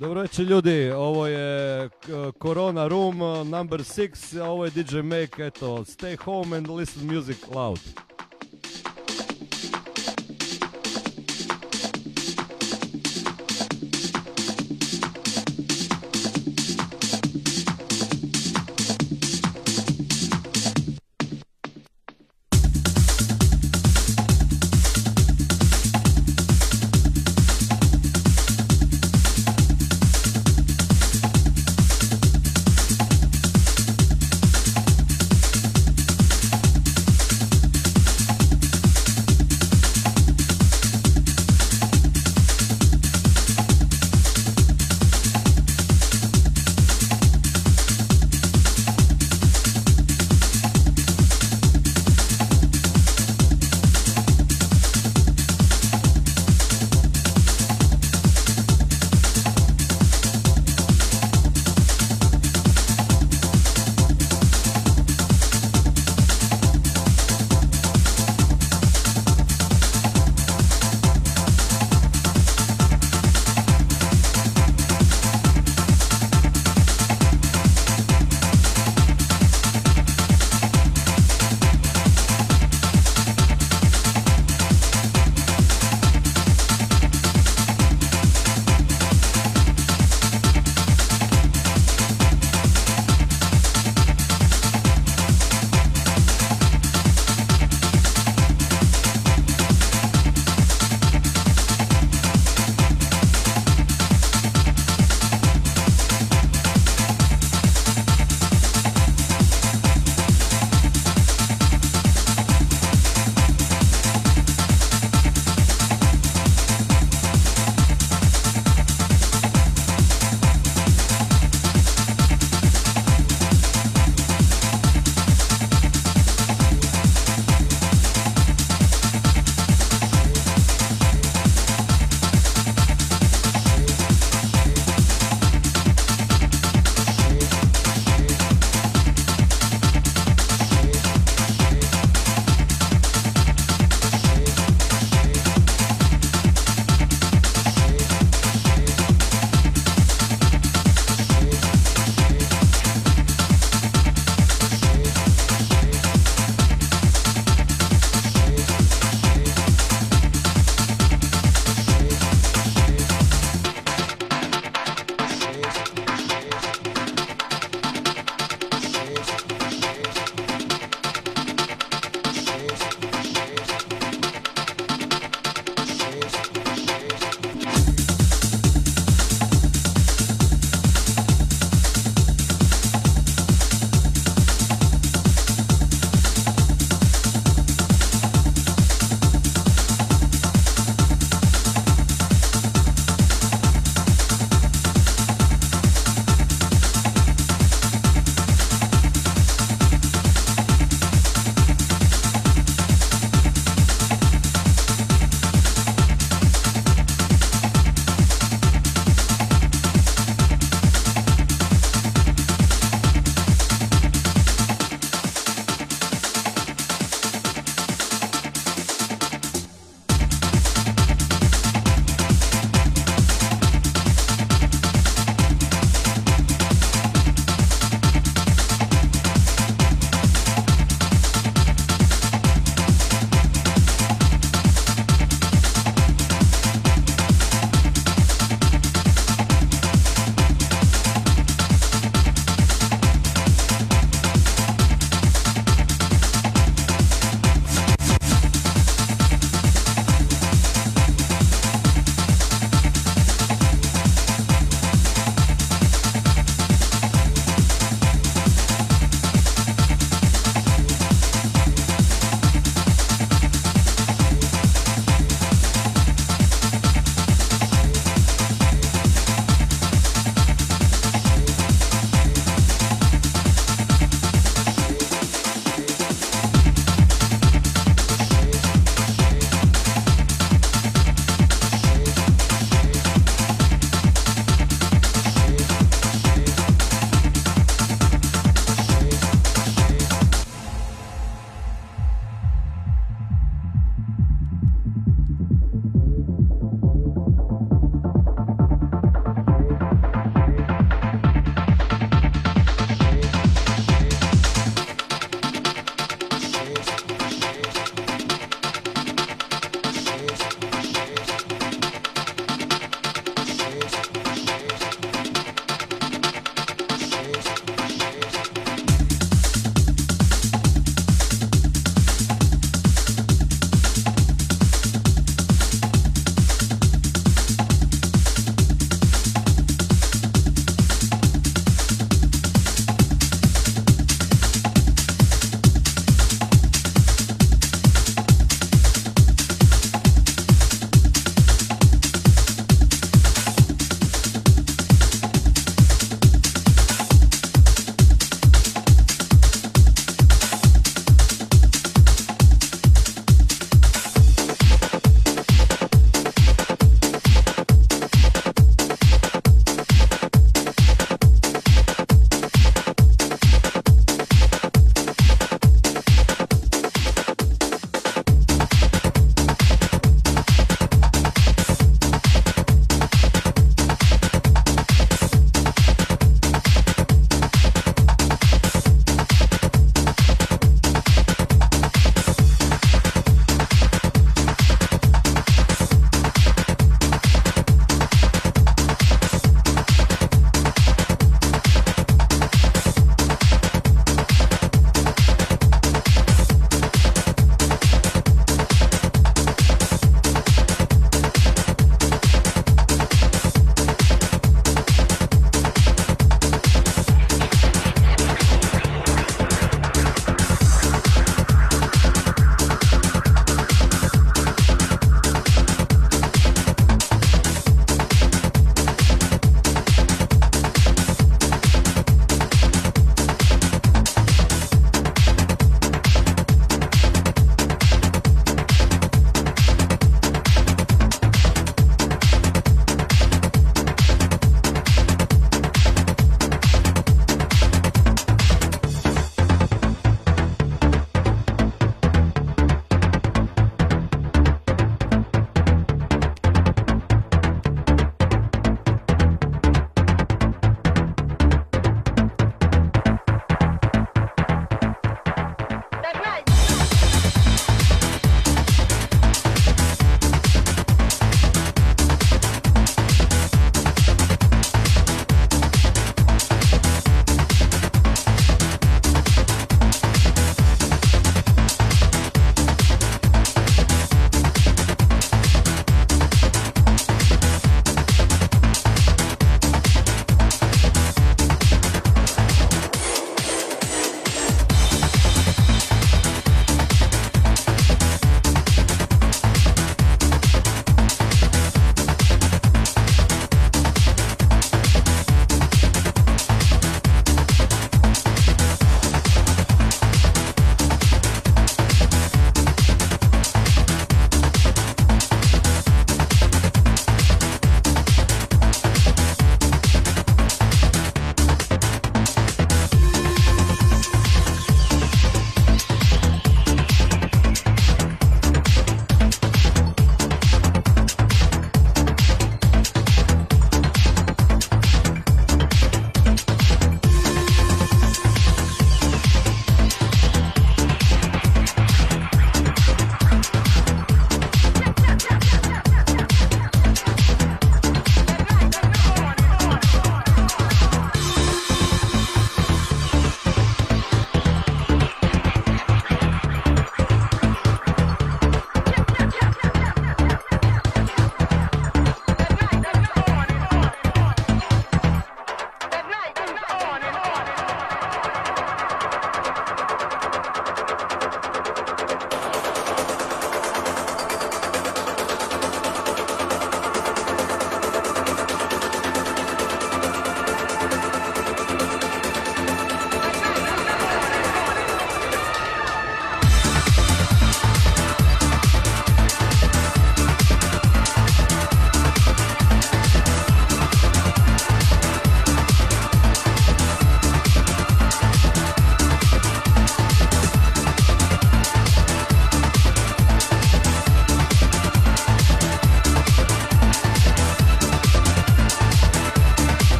Dobro večer ljudi, ovo je Corona Room uh, number 6, a ovo je DJ Make, eto, stay home and listen music loud.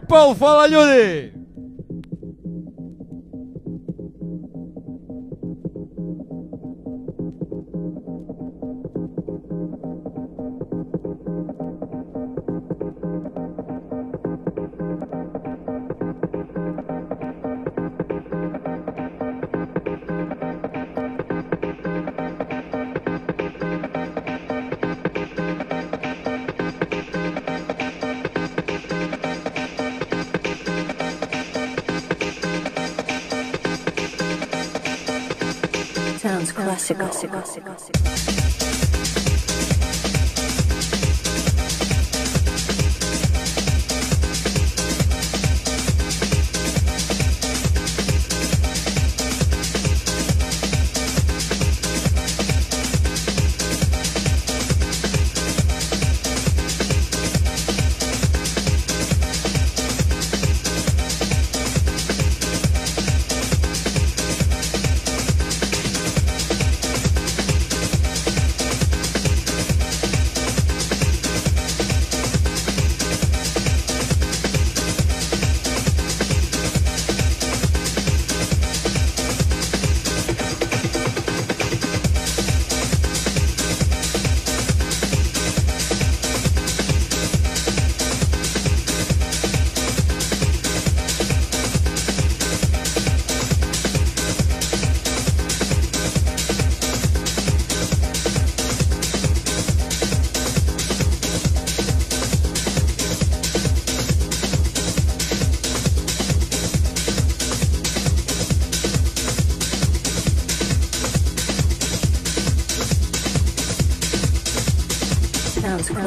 People, hvala ljudi! 习惯，习惯，习惯。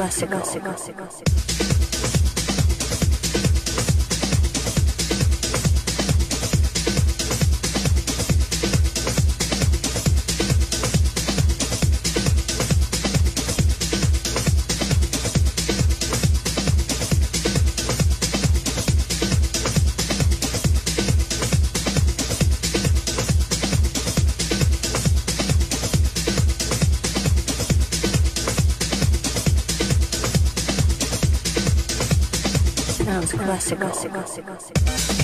Classical. Classical. Classical. Básico. Básico. Básico.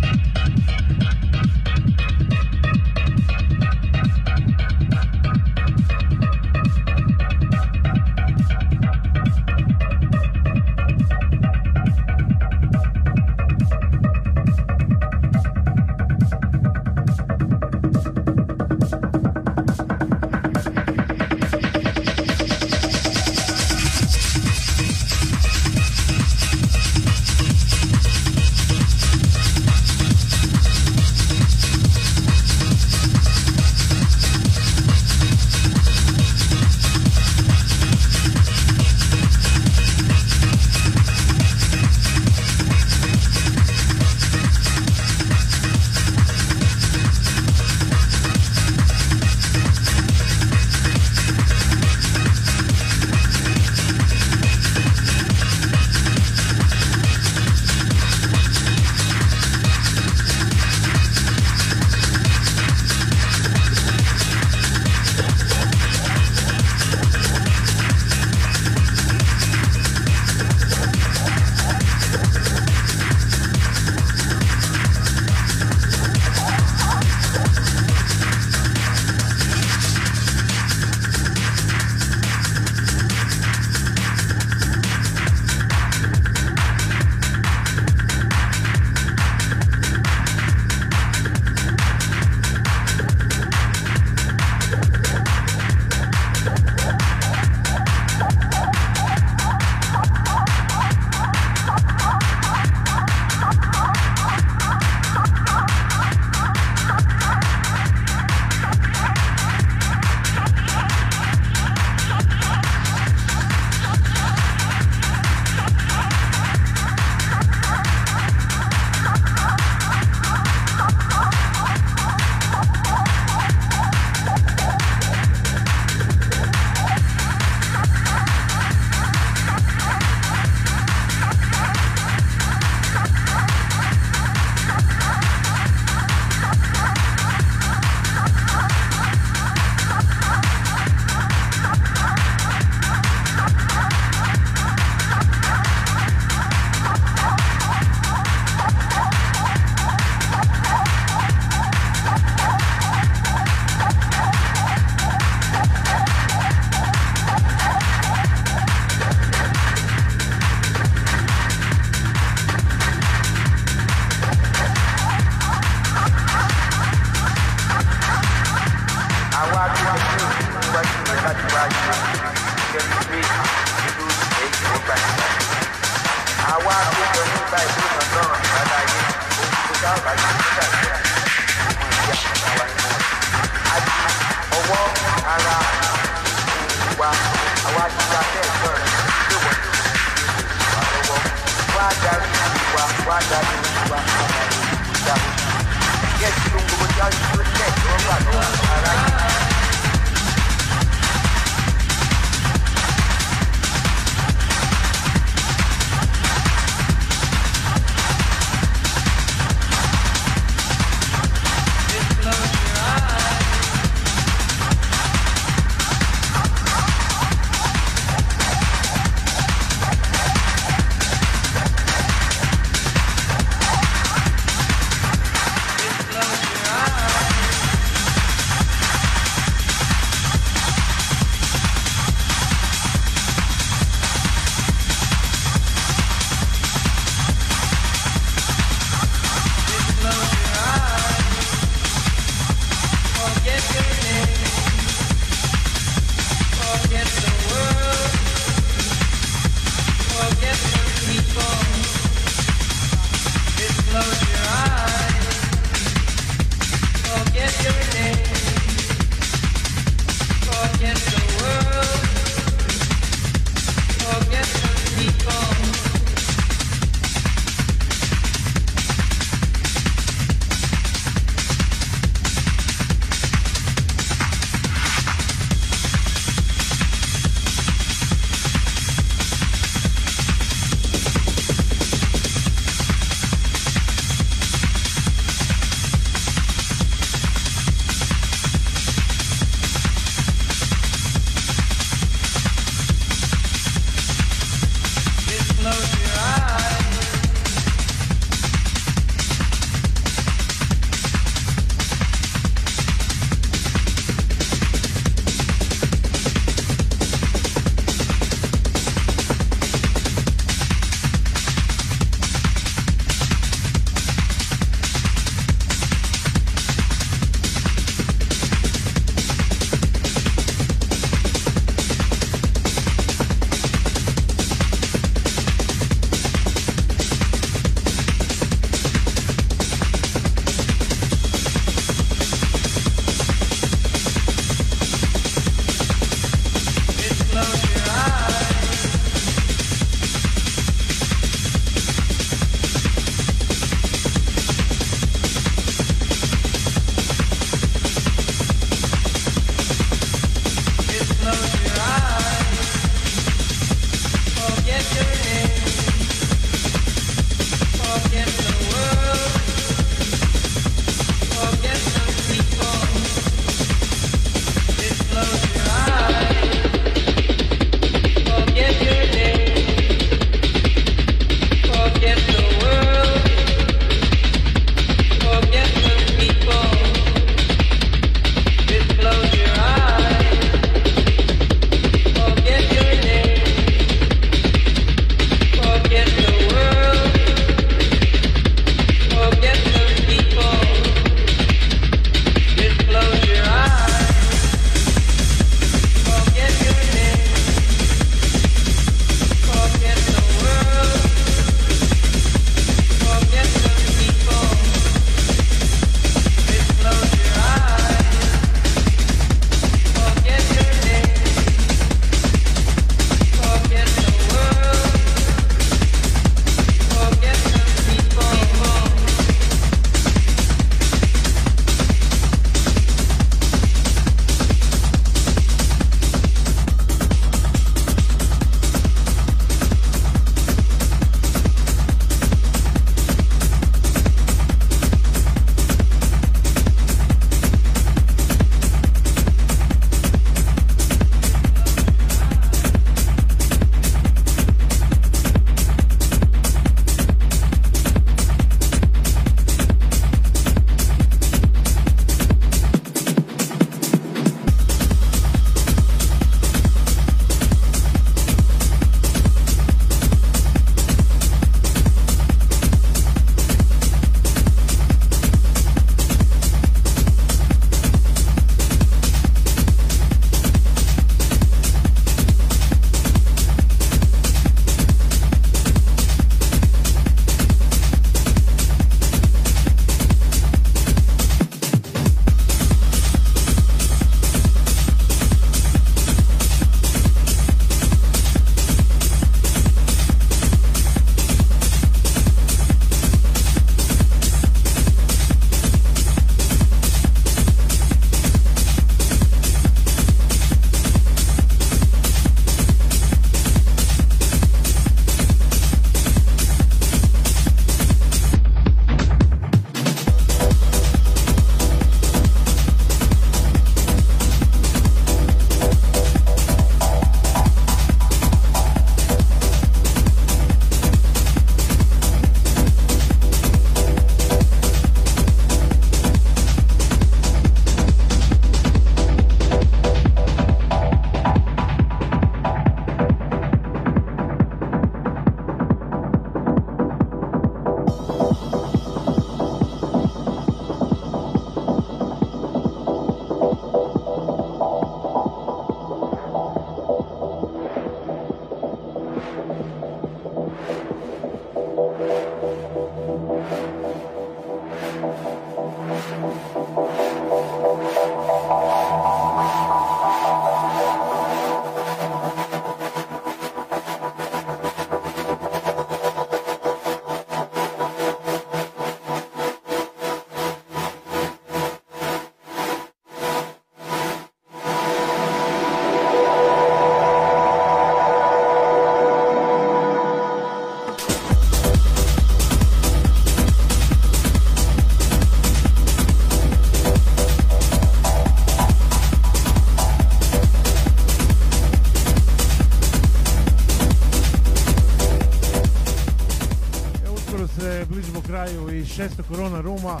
Šesto korona ruma.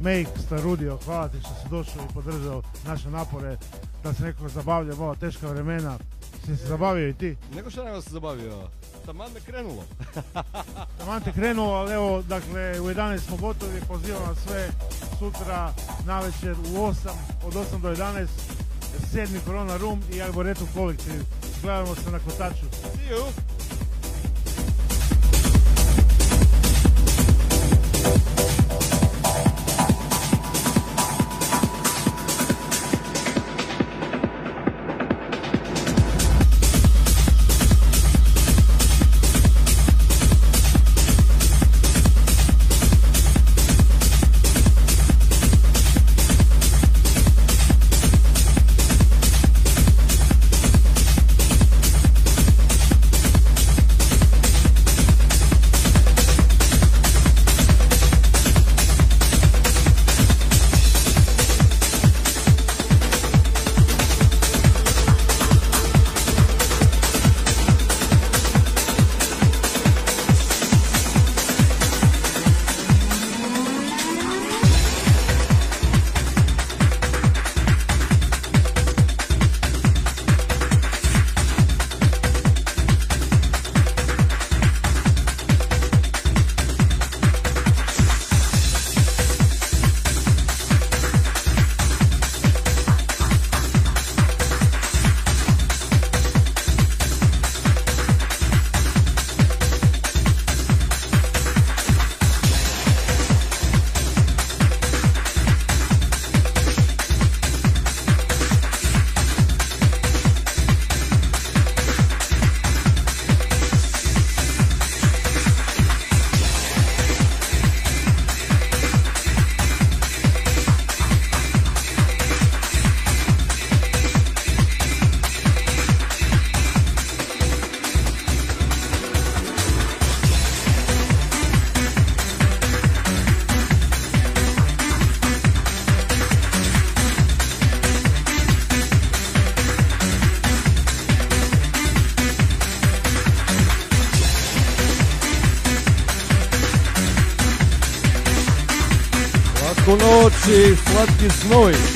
make Starudio, hvala ti što si došao i podržao naše napore da se neko zabavlja ova teška vremena. Si se e. zabavio i ti? Neko što nego se zabavio. Taman me krenulo. Taman te krenulo, ali evo, dakle, u 11 smo gotovi, pozivam vas sve sutra na večer u 8, od 8 do 11, sedmi Corona Room i Arboretum kolektiv. Gledamo se na kotaču. See you. Сладких снов!